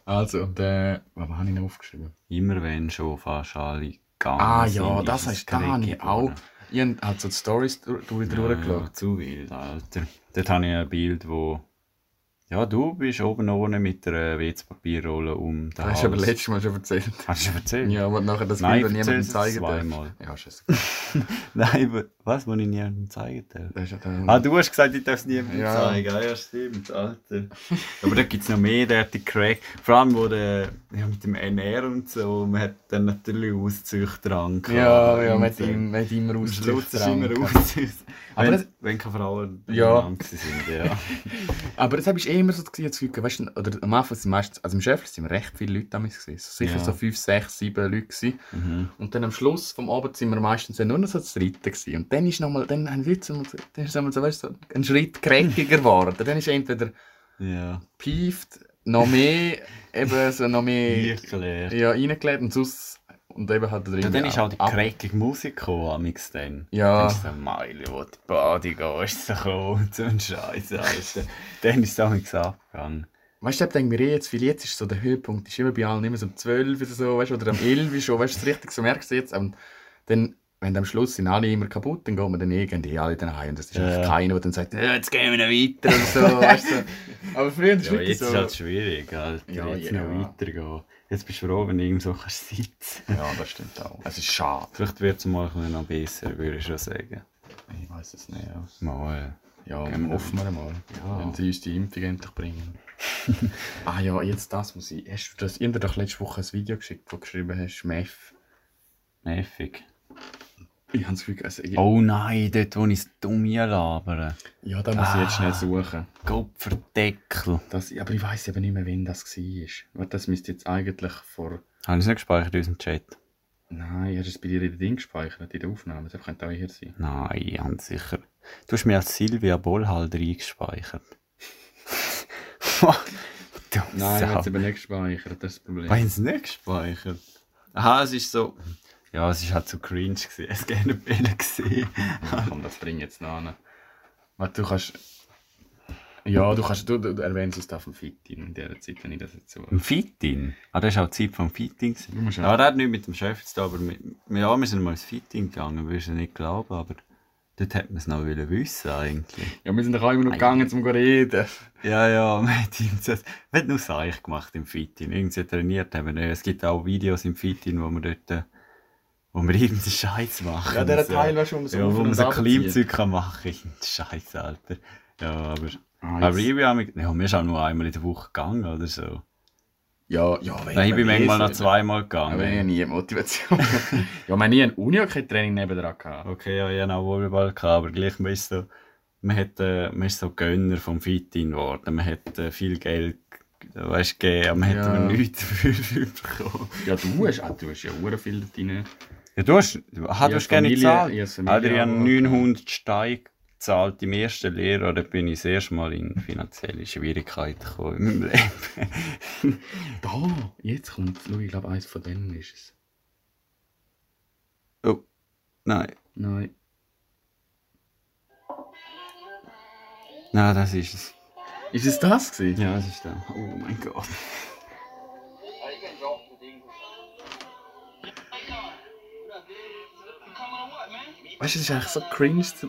also, und äh, was habe ich noch aufgeschrieben? Immer wenn schon fast alle gegangen Ah ja, das heißt, ich dreckig auch. Ich habe halt so die durch, durch, Ja, durchgeschaut. ja, zu wild, Alter. Dort habe ich ein Bild, wo... Ja, du bist oben ohne mit einer WC-Papierrolle um den hast du aber letztes Mal schon erzählt. Hast du schon erzählt? Ja, aber nachher das Nein, Bild, das niemandem zeigen zweimal. Ja, scheiße. Nein, aber was, was ich niemandem zeigen darf? Ah, du hast gesagt, ich darf es niemandem Ja. zeigen. Ah, ja, stimmt, Alter. Aber da gibt es noch mehr, der hat die Crack. Vor allem, wo der, ja, mit dem NR und so, man hat dann natürlich Auszüchterang ja, ja, ihm, mit ihm Am raus. Schluss ist immer Auszüchter. Aber Wenn, das- wenn keine Frauen Ja. beieinander sind, ja. Aber das habe ich eh immer so gesehen, weißt du, oder am Anfang sind meistens, also im Schäfler sind recht viele Leute damals gesehen. So sicher Ja. so fünf, sechs, sieben Leute gewesen. Mhm. Und dann am Schluss vom Abend sind wir meistens nur noch so das dritte gewesen. Und dann ist nochmal, dann haben wir dann ist einmal so, weißt du, ein Schritt kräftiger geworden. Dann ist entweder Ja. pieft, noch mehr, eben so noch mehr, Erklärt. ja, reingeklebt und sonst, und eben halt drin. Ja, dann ist auch die crackige Musik gekommen, amix dann. Ja. Dann ist so, Meile, wo die Body gehst, so und so ein Scheiß, Alter. dann ist es nichts abgegangen. Weißt du, ich denke mir eh jetzt, weil jetzt ist so der Höhepunkt, ist immer bei allen immer so um 12 oder so, weißt du, oder um 11 schon, weißt du, richtig so merkst du jetzt. Und dann, wenn am Schluss sind alle immer kaputt, dann geht man dann irgendwie alle dann heim. Und das ist Ja. einfach keiner, der dann sagt, ja, jetzt gehen wir noch weiter und so, weißt du. Aber früher ist es Ja, wirklich jetzt so. ist halt schwierig, Alter. Ja, jetzt ja. noch weitergehen. Jetzt bist du froh, wenn du irgendwo kannst sitzen Ja, das stimmt auch. Es ist schade. Vielleicht wird es mal noch besser, würde ich schon sagen. Ich weiß es nicht. Ja, mal. Ja, Gehen wir hoffen wir mal, Ja. wenn sie uns die Impfung endlich bringen. ah ja, jetzt das muss ich. Hast du das, dir doch letzte Woche ein Video geschickt, wo du geschrieben hast, Meth. Nervig. Ich habe das Gefühl, also, ich, Oh nein, dort wo ich es dumm labere. ja, da muss ich jetzt schnell Ah. suchen. Kopferdeckel. Das, aber ich weiß eben nicht mehr, wann das war. Das müsste jetzt eigentlich vor. Haben Sie es nicht gespeichert in unserem Chat? Nein, hast du es bei dir in den Ding gespeichert, in der Aufnahme? Das könnte auch hier sein. Nein, ganz sicher. Du hast mir als Silvia Bollhall reingespeichert. du Nein, ich habe es eben nicht gespeichert, das ist das Problem. Haben sie nicht gespeichert? Aha, es ist so. Ja, es ist halt so cringe gewesen. Es gerne Bilder gesehen. Komm, das bringe ich jetzt noch an. Warte, du kannst... Ja, du kannst... Du, du, erwähnst es da vom Fitting in dieser Zeit, wenn ich das jetzt so... Im Fitting? Ah, das war auch die Zeit vom Fitting. ja- das hat nichts mit dem Chef zu tun, aber wir, ja, wir sind mal ins Fitting gegangen, würdest du nicht glauben, aber dort hätte man es noch wollen wissen eigentlich. Ja, wir sind doch auch immer noch gegangen, um zu reden. Ja, ja, man hat nur Seich gemacht im Fitting. Irgendwie trainiert haben wir nicht. Es gibt auch Videos im Fitting, wo wir dort, wo wir irgendeinen Scheiß machen. Ja, der So. Teil, wo man so Ja, wo man so. Klimmzeug kann machen kann. Scheiß, Alter. Ja, aber, Ah, aber ich bin auch, mit- ja, wir sind auch nur einmal in der Woche gegangen oder so. Ja, ja, wenn Nein, ich bin man manchmal noch zweimal Aber ich habe gegangen. nie Motivation. ja, man nie ein Unihockey-Training nebendran gehabt. Okay, ja, ich hatte auch Volleyball, gehabt, aber gleich man ist so, man, hat, äh, man ist so Gönner vom Fitting geworden. Man hat äh, viel Geld weißt, gegeben, aber man Ja. hat aber nichts dafür bekommen. Ja, du hast, du hast ja hure viel drin. Ja, du hast, du hast gerne gezahlt. ich habe Familie Alter, ich habe auch 900 Steine gezahlt im ersten Lehrjahr, da bin ich das erste Mal in finanzielle Schwierigkeiten gekommen in meinem Leben. Da, jetzt kommt, schau, ich glaube, eins von denen ist es. oh, nein. Nein. Nein, das ist es. Ist es das gewesen? Ja, das ist der. Oh mein Gott. Weißt du, es ist eigentlich so cringe. Zu...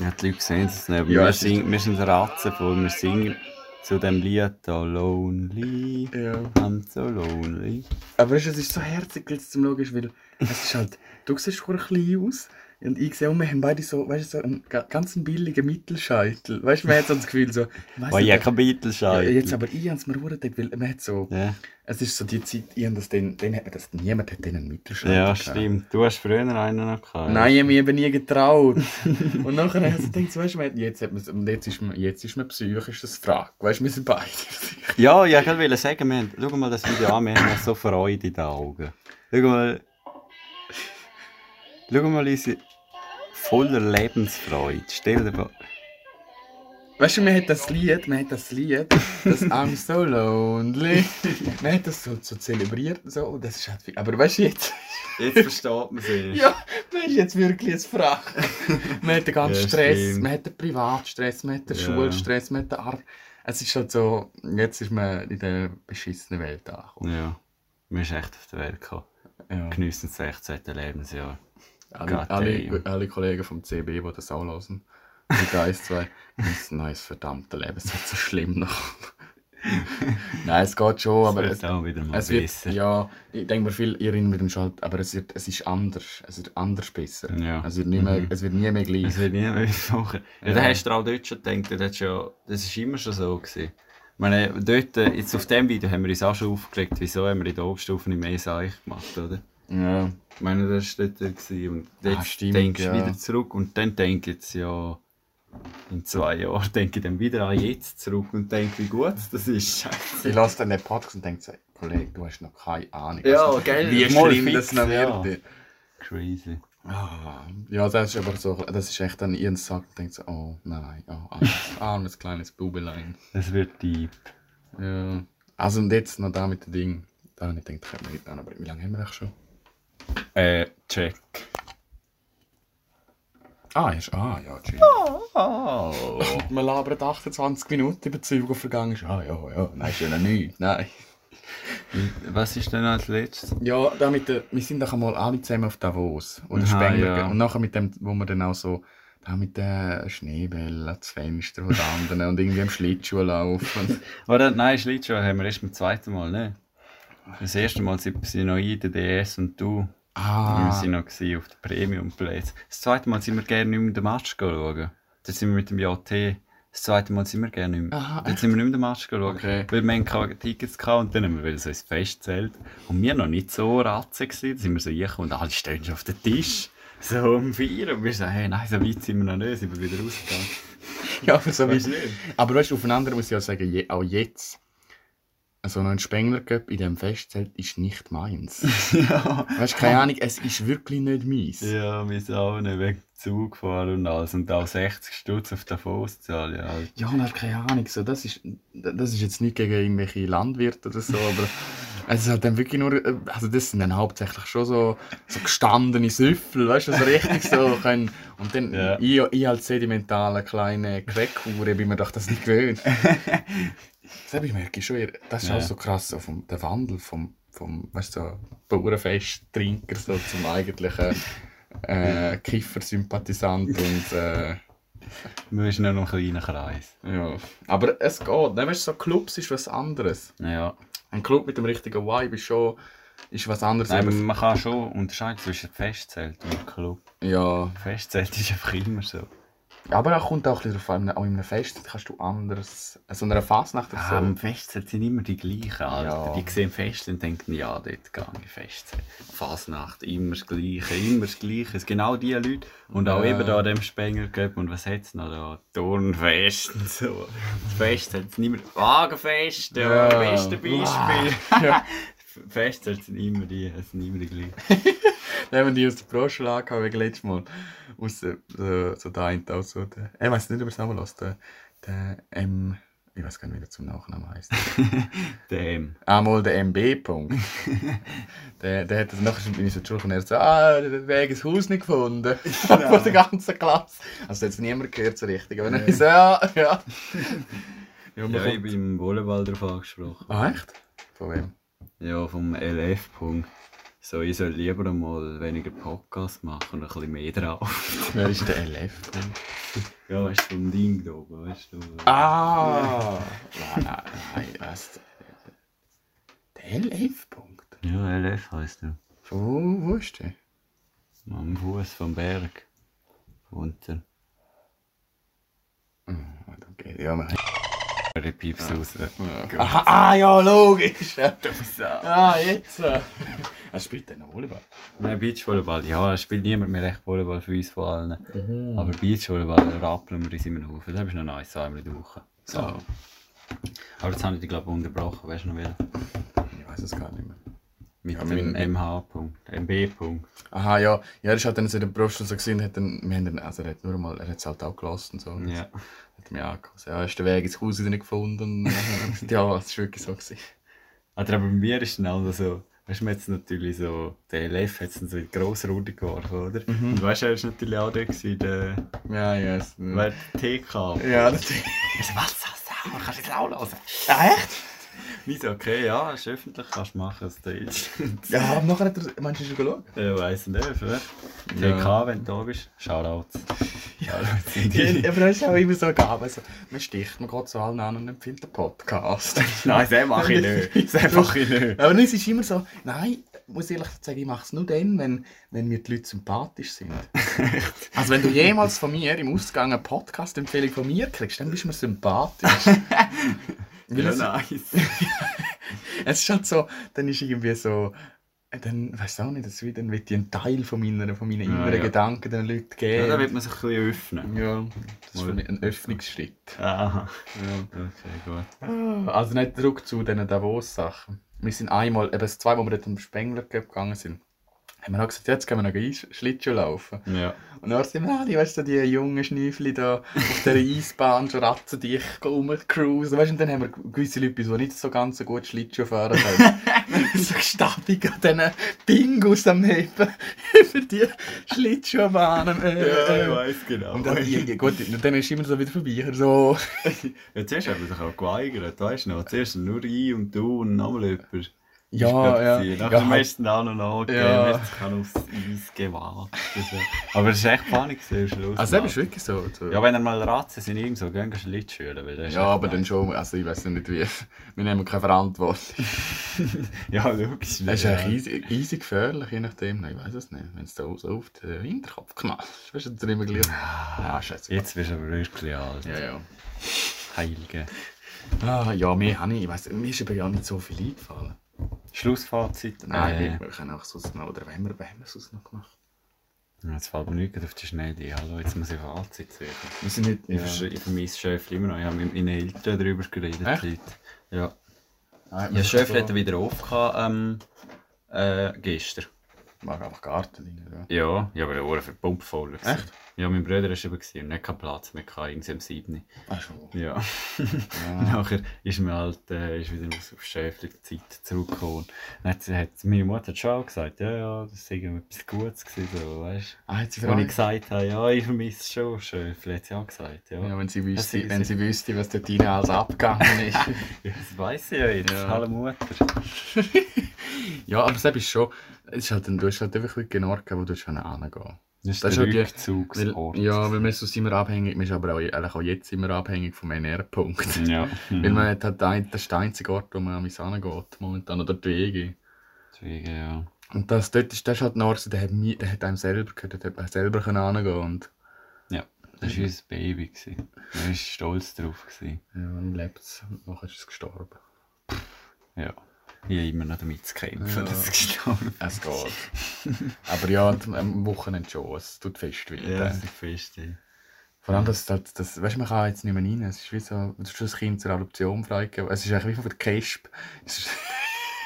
Ja, die Leute sehen es nicht, aber Ja, wir, es singen, wir sind ratzenvoll. Wir singen zu dem Lied da Lonely. Ja. I'm so lonely. Aber weißt, du, es ist so herzig, weil es zum ist, weil es ist halt, du siehst schon klein aus und ich sehe, und wir haben beide so, weißt du, so einen ga- ganz billigen Mittelscheitel. Weißt du, man hat so das Gefühl, so, ich weiss Oh, nicht, ja, jetzt aber ich habe es mir gedacht, weil man hat so, Ja. es ist so die Zeit, ich habe das dann, dann hat man das, niemand hat den einen Mittelscheitel ja, stimmt. Du hast früher einen noch gehabt. Nein, ich habe mich eben nie getraut. und nachher habe ich gedacht, weißt du, man- jetzt, hat und jetzt, ist man, jetzt ist man psychisch das Frage. Weißt du, wir sind beide. Ja, ja, ich wollte sagen, wir haben, schau mal das Video an, wir haben so Freude in den Augen. Schau mal. Schau mal unsere voller Lebensfreude. Stell dir vor. Weißt du, man hat das Lied, man hat das Lied, das I'm so lonely. man hat das so, so zelebriert und so, und das ist halt viel. Aber weißt du, jetzt, Jetzt versteht man es. ja, man ist jetzt wirklich ein Frach. man hat den ganzen Ja, Stress, stimmt. man hat den Privatstress, man hat den Ja. Schulstress, man hat den Arbeit. Es ist halt so, jetzt ist man in der beschissenen Welt angekommen. Ja. Wir sind echt auf der Welt gekommen. Ja. Geniessen das 16. Lebensjahr. Alle, alle, alle Kollegen vom CB, die das auch hören. Mit 1, 2. Das ist ein neues verdammte Leben. Es wird so schlimm noch. Nein, es geht schon, aber es es, wird auch wieder mal es wird, besser. ja, ich denke mir viel, ihr mit dem Schalt, aber es, wird, es ist anders. Es wird anders besser. Ja. Es, wird nicht mehr, Mhm. es wird nie mehr gleich. Es wird nie mehr machen. Ja, Ja. da hast du auch dort schon gedacht, das, schon, das ist immer schon so gewesen. Ich meine, dort, äh, jetzt auf dem Video haben wir uns auch schon aufgeregt, wieso haben wir in der Oberstufe nicht mehr Seich gemacht, oder? Ja. Ich meine, das war dort und jetzt Ah, stimmt, denkst du ja. wieder zurück und dann denke ich jetzt ja, in zwei Jahren denke ich dann wieder an jetzt zurück und denke, wie gut das ist. Scheiße. Ich lasse dann den Podcast und denke so, Kollege, du hast noch keine Ahnung. Ja, was- gell, Wie schlimm das noch ja. wird. Crazy. Ah, ja, das ist aber so, das ist echt dann, ihr sagt und denkt so, oh nein, oh, armes, armes kleines Bubelein. Es wird deep. Ja. Also und jetzt noch da mit dem Ding. Da habe ich gedacht, können wir nicht an, aber wie lange haben wir das schon? Äh, check. Ah, ist, ah, ja, chill. Oh. Wir labern 28 Minuten über die vergangen ist. Ah, ja, ja, nein, ist ja noch nichts, nein. Was ist denn als letztes? Ja, da mit der, wir sind doch einmal alle zusammen auf Davos. Oder Aha, Spengler. ja. Und nachher mit dem, wo wir dann auch so, da mit den Schneebällen ans Fenster und anderen und irgendwie am Schlittschuh laufen. Oder, nein, Schlittschuh haben wir erst beim zweiten Mal, ne? Das erste Mal sind sie noch ich, der DS und du. Ah. Wir waren noch auf den Premium-Plätzen. Das zweite Mal sind wir gerne nicht mehr den Match schauen. Da sind wir mit dem JT. Das zweite Mal sind wir gerne nicht mehr. Aha, Dann sind wir nicht mehr den Match schauen. Okay. Weil wir hatten keine Tickets gehabt und dann haben wir so ins Festzelt. Und wir noch nicht so gewesen. Dann sind wir so reingekommen und alle stehen schon auf den Tisch. So um vier. Und wir so, hey, nein, so weit sind wir noch nicht. Sind wir wieder rausgegangen. Ja, aber so du nicht? Aber weißt aufeinander muss ich ja sagen, je, auch jetzt. So noch ein Spengler Cup in diesem Festzelt ist nicht meins. ja. Weißt du, keine Ahnung, es ist wirklich nicht meins. Ja, wir sind auch nicht wegen Zug gefahren und alles. Und auch 60 Stutz auf Fuß zahlen. Ja, halt. Ja, und hast keine Ahnung, so, das, ist, das ist jetzt nicht gegen irgendwelche Landwirte oder so, aber es ist halt dann wirklich nur, also das sind dann hauptsächlich schon so, so gestandene Süffel, weißt du, so richtig so können, und dann Ja. ich, ich als sedimentale kleine Crackhure bin mir doch das nicht gewöhnt. Das ich merke schon, eher- das ist Ja. auch so krass, so vom, der Wandel vom, vom weißt du, so Bauernfest-Trinker so zum eigentlichen äh, Kiffer-Sympathisant und äh, Wir sind nur noch ein kleiner Kreis. ja, aber es geht. Ne? Weißt du, so Clubs ist was anderes. Ja. Ein Club mit dem richtigen Vibe ist schon ist was anderes. Nein, aber- man kann schon unterscheiden zwischen Festzelt und Club. ja, Festzelt ist einfach immer so. Aber auch kommt auch ein bisschen an, auch in einem Fest kannst du anders, so einer Fasnacht oder so. Ah, im Festzelt sind immer die gleichen, Alter. Ja. Die sehen Fest und denken, ja, dort gehe ich Festzelt. Fasnacht, immer das Gleiche, immer das Gleiche. Es sind genau die Leute. Und auch Ja. eben da an dem Spengel gegeben. Und was hat es noch da? Turnfest und so. Das Festzelt sind immer Wagenfest, ja, Ja. beste Beispiel. Ja. Festzelt sind immer die, es sind immer die gleichen. Wir die aus der Broschüre angehauen, wegen letztes Mal. Aus der, so, so da in auch so der, ich weiß nicht, ob es nochmal lässt, der, der M, ich weiß gar nicht, wie der zum Nachnamen heisst. Dem. Einmal der MB. Punkt. der, der hat das nachher bin ich so zurück und er so, ah, der Weg ins Haus nicht gefunden. Von der ganzen Klasse. Also das hat niemand gehört so richtig. Aber dann ich so, ja, ja. ja, Ja, ich bin im Volleyball darauf angesprochen. ah, echt? Von wem? Ja, vom LF. -Punkt. So, ich soll lieber mal weniger Podcast machen und ein bisschen mehr drauf. Wer ist der LF? Ja, weißt du, vom Ding da oben, weißt du. Ah! Nein, nein. Was? Der LF? Punkt. Ja, LF heisst er. Wo, wo ist der? Am Fuß vom Berg. Wohnt er. Okay, ja, man. Der Pieps raus. Aha, ah, ja, logisch. Ja. Sau. Ah, jetzt. Er spielt dann noch Volleyball. Nein, Beachvolleyball. Ja, es spielt niemand mehr recht Volleyball für uns vor allem. Aber Beachvolleyball rappeln wir uns immer auf. Das ist noch nice, zweimal in der Woche. So. Ja. Aber jetzt habe ich dich, glaube ich, unterbrochen. Weißt du noch wer? Ich weiß es gar nicht mehr. Mit Ja, dem mein- MH-Punkt. MB-Punkt. Aha, ja. Ja, er ist halt dann so in der Brust so gesehen, hat dann, wir haben dann, also er hat nur mal, er hat es halt auch gelassen und so. Ja. Hat mir angehört. Ja, ist der Weg ins Haus nicht gefunden. Und ja, es ist wirklich so gewesen. Aber bei mir ist dann auch so, weißt du, jetzt natürlich so, der LF hat es dann so in die grosse Runde geworfen, oder? Und weißt du, er war natürlich auch der, gewesen, der, Ja, ja. Es, der TK. ja, das Ich so, was, was, was, kannst du jetzt auch hören? Ah, echt? Ich so, okay, ja, ist öffentlich, kannst du machen, du willst. Ja, hat er, meinst du, schon geschaut? Ja, weiss nicht, oder? Ja. TK, wenn du da bist, Shoutouts. Ja, die. aber das ist auch immer so gegangen. Also, man sticht, man geht zu allen an und empfiehlt den Podcast. Nein, das mache ich nicht. Das mache ich nicht. Aber es ist immer so, nein, muss ehrlich sagen, ich mache es nur dann, wenn, wenn mir die Leute sympathisch sind. also wenn du jemals von mir im Ausgang eine Podcast-Empfehlung von mir kriegst, dann bist du mir sympathisch. Weil Ja, es, nice. es ist halt so, dann ist irgendwie so, äh, dann, weiß auch nicht, das dann wird ich einen Teil von meinen, von meinen inneren ja. Gedanken den Leuten Ja, geben. da wird man sich ein bisschen öffnen. Ja, das ist für mich ein Öffnungsschritt. Aha. Ja. Okay, gut. Also nicht zurück zu diesen Davos-Sachen. Wir sind einmal, eben das Mal, wo wir dort am Spengler gegangen sind, haben wir auch gesagt, jetzt können wir noch Eis Schlittschuh laufen. Ja. Und dann sind wir alle, weißt du, die jungen Schnüffli da auf dieser Eisbahn schon ratzendicht rumcruisen. Weißt du, und dann haben wir gewisse Leute, die nicht so ganz so gut Schlittschuh fahren können. so gestabig an diesen Bingus am Heben über die Schlittschuhbahnen. Äh, äh. weiß genau. Und dann, ja, ja, gut, und dann ist immer so wieder vorbei. So. Ja, zuerst haben wir sich auch geweigert, weißt du noch? Zuerst nur ich und du und nochmal jemand. Ja, ja. Nachher ja, ja, meisten auch noch nachgegeben, Ja. ja. sich aufs Eis. Also, Aber es ist echt Panik am. Also, das ist wirklich so. so. Ja, wenn ihr mal Ratzen sind, irgendwo, gehen wir Schlittschuhen, weil das ist Ja, echt aber dann schon, also ich weiß nicht wie. Wir nehmen keine Verantwortung. Ja, logisch. Es ist ja. eigentlich easy, easy gefährlich, je nachdem. Nein, ich weiß es nicht. Wenn es da so auf den Hinterkopf knallt, weißt du, dann immer gleich. Ah, scheiße. Jetzt wirst du aber wirklich alt. Ja, ja. Heilige. Ah, ja, mir, habe ich, ich weiss, mir ist aber ja nicht so viel eingefallen. Schlussfazit. Nein, äh, wir können auch sonst noch, oder wenn wir, wenn wir sonst noch gemacht. Jetzt fällt mir nichts auf die Schnelle ein. Hallo, jetzt muss ich Fazit sagen. Wir sind nicht, Ich ja. versch- Ich vermisse Schöfli immer noch. Ich habe mit meinen Eltern darüber geredet. Echt? heute. Ja. Ah, Ja, Schöfli hat er wieder aufgehabt, ähm, äh, gestern. Mag einfach Garten oder? Ja, ja, aber der Ohren für die Pumpe voll. gewesen. Echt? Ja, mein Bruder war eben und nicht keinen Platz mehr irgendwie am 7. Ah, schon. Ja. Ja. Nachher ist mir halt, äh, ist wieder auf Schäfli die Zeit zurückgekommen. Dann hat, sie- hat meine Mutter hat schon auch gesagt, ja, ja, das sei etwas Gutes gewesen, so, weißt Ah, hat sie. Als ich gesagt habe, ja, ich vermisse schon Schöfli, hat sie auch gesagt, ja. Ja, wenn sie wüsste, Das wenn ist- sie wüsste, was dort rein alles abgegangen ist. Ja, das weiss ich ja jetzt, Ja. hallo Mutter. ja, aber das ist schon... Es ist halt, du hast halt einfach wirklich einen Ort, wo du schon hingehen Das ist Das ist der halt die- Rückzugsort. Weil, ja, weil wir so sind wir abhängig, wir sind aber auch, eigentlich auch jetzt immer abhängig vom NR-Punkt. Ja. Weil man hat halt ein, das ist der einzige Ort, wo man an mich geht, momentan, oder die Wege. Deswegen, ja. Und das, dort ist, das ist halt ein Ort, der hat, mir, der hat einem selber gehört, der hat man selber können hingehen und Ja, das war unser Baby. gewesen. Er war stolz drauf. Gewesen. ja, dann lebt es, nachher ist es gestorben. Ja. Ich habe immer noch damit zu kämpfen, Ja. dass es gestorben Es geht. aber ja, am Wochenende schon, es tut fest weh. Ja, das ist fest. ja. Vor allem, dass das, das, weißt man kann jetzt nicht mehr rein. Es ist wie so, du hast das Kind zur Adoption freigegeben. Es ist eigentlich wie von der Kesp.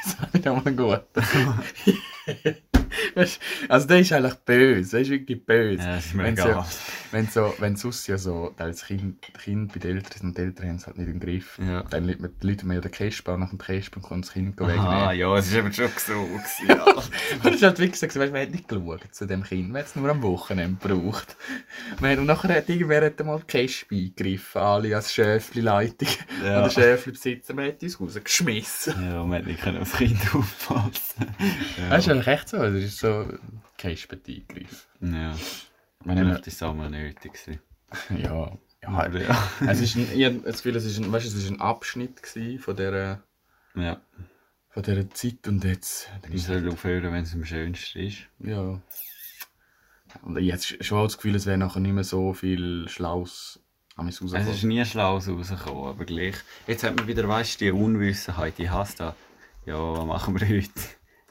Es einmal gut. weißt, also der ist eigentlich böse, der ist wirklich böse. Ja, ist mir Wenn egal. Wenn so, wenn sonst ja so, als Kind, Kind bei den Eltern und die Eltern haben es halt nicht im Griff. Ja. Dann lädt man mehr den an, nach dem Kesp und kann das Kind Ah, wegnehmen. ja, es ist aber schon so. Ja. Und ist halt wirklich so, weißt, man hat nicht geschaut zu dem Kind, man hat es nur am Wochenende gebraucht. Man hat, und nachher hat irgendwer hat mal Kesp eingegriffen, alle als Schäfli-Leitung. Ja. Und der Schäfli-Besitzer, man hat uns rausgeschmissen. ja, man hat nicht können aufs Kind aufpassen. Ja. Das ist eigentlich echt so, das ist so Kesp hat eingegriffen. ja. Man hat, war es auch mal nötig. gewesen. ja, ja, Aber ja. es ist ein, ich habe das Gefühl, es ist ein, weißt, du, es ist ein Abschnitt gewesen von dieser, ja. von dieser Zeit und jetzt... Ich soll aufhören, wenn es am schönsten ist. Ja. Und ich habe schon auch das Gefühl, es wäre nachher nicht mehr so viel mich Es ist nie schlau rausgekommen, aber gleich. Jetzt hat man wieder, weißt du, die Unwissenheit, die hast da. Ja, was machen wir heute?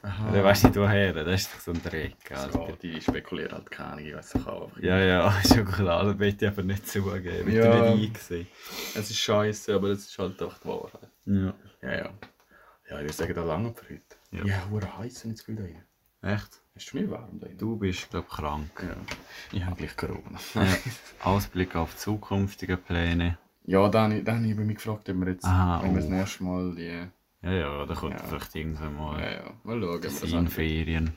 Aha. Oder weißt du nicht woher? Das ist doch so ein Dreck. So, Also. die spekulieren halt keine Ahnung, ich weiß nicht auch. Ja, ja, ist schon klar, das möchte ich aber nicht zugeben. Ich Ja. ja. nicht eingesehen. Es ist scheiße, aber es ist halt einfach die Wahrheit. Ja. Ja, ja. Ja, ich würde sagen, da lange für heute. Ja. Ja, hure heiß und das Gefühl da rein. Echt? Ist mir warm da rein? Du bist, glaube ich, krank. Ja. Ich habe gleich Corona. Ja. Ausblick auf zukünftige Pläne. ja, dann, dann habe ich mich gefragt, ob wir jetzt, Aha, wenn wir das nächste Mal die... Ja, ja, da kommt Ja. vielleicht irgendwann Ja, mal ja, mal schauen. das in. Ferien.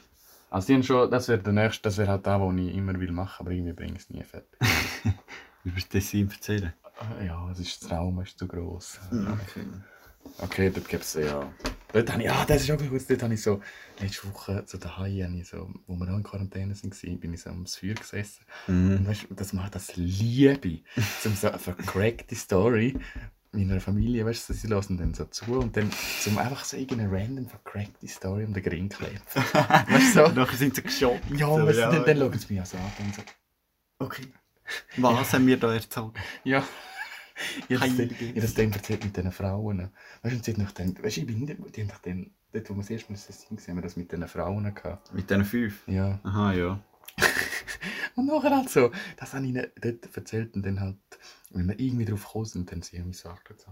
Also die haben schon, das wäre der nächste, das wäre halt da, was ich immer will machen, aber irgendwie bringe ich es nie fertig. Über das Tessin erzählen? Ah, Ja, es ist das Traum, ist zu gross. Okay. Okay, dort gibt es ja. Dort habe ich, ja, das ist auch gut. Dort habe ich so, letzte Woche so daheim, ich so, wo wir noch in Quarantäne waren, bin ich so am Feuer gesessen. Mhm. Und weißt das macht das Liebe. zum so eine vercrackte Story meiner Familie, weißt du, sie lassen dann so zu und dann zum einfach so irgendeine random vercrackte Story um den Grin kleben. weißt du so? Nachher sind sie geschockt. Ja, so, weißt du, dann, dann schauen sie mich auch so an und so, Okay. Was haben wir da erzählt? ja. Ich habe das, dann erzählt mit diesen Frauen. Weißt du, und sie hat noch dann, weißt du, ich bin, die haben dort, wo wir das erste Mal gesehen haben, wir das mit diesen Frauen gehabt. Mit diesen fünf? Ja. Aha, ja. Und nachher halt so, das habe ich ihnen dort erzählt und dann halt, wenn wir irgendwie drauf gekommen sind, dann haben mich gesagt, so,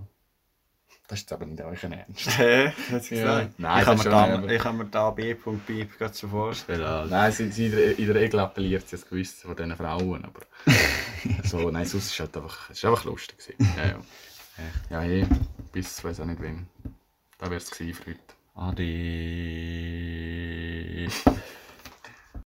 das ist jetzt aber nicht euch Ernst. Hä? Ja. Nein, ich, das mir da, ich kann mir da B.B gerade schon vorstellen. Also. Nein, sie, sie in, der, Regel appelliert sie das Gewissen von diesen Frauen, aber so, nein, sonst ist es halt einfach, es ist einfach lustig gewesen. Ja, ja. Ja, hey, bis, ich weiß auch nicht wann. Da wäre es gewesen für heute. Ade.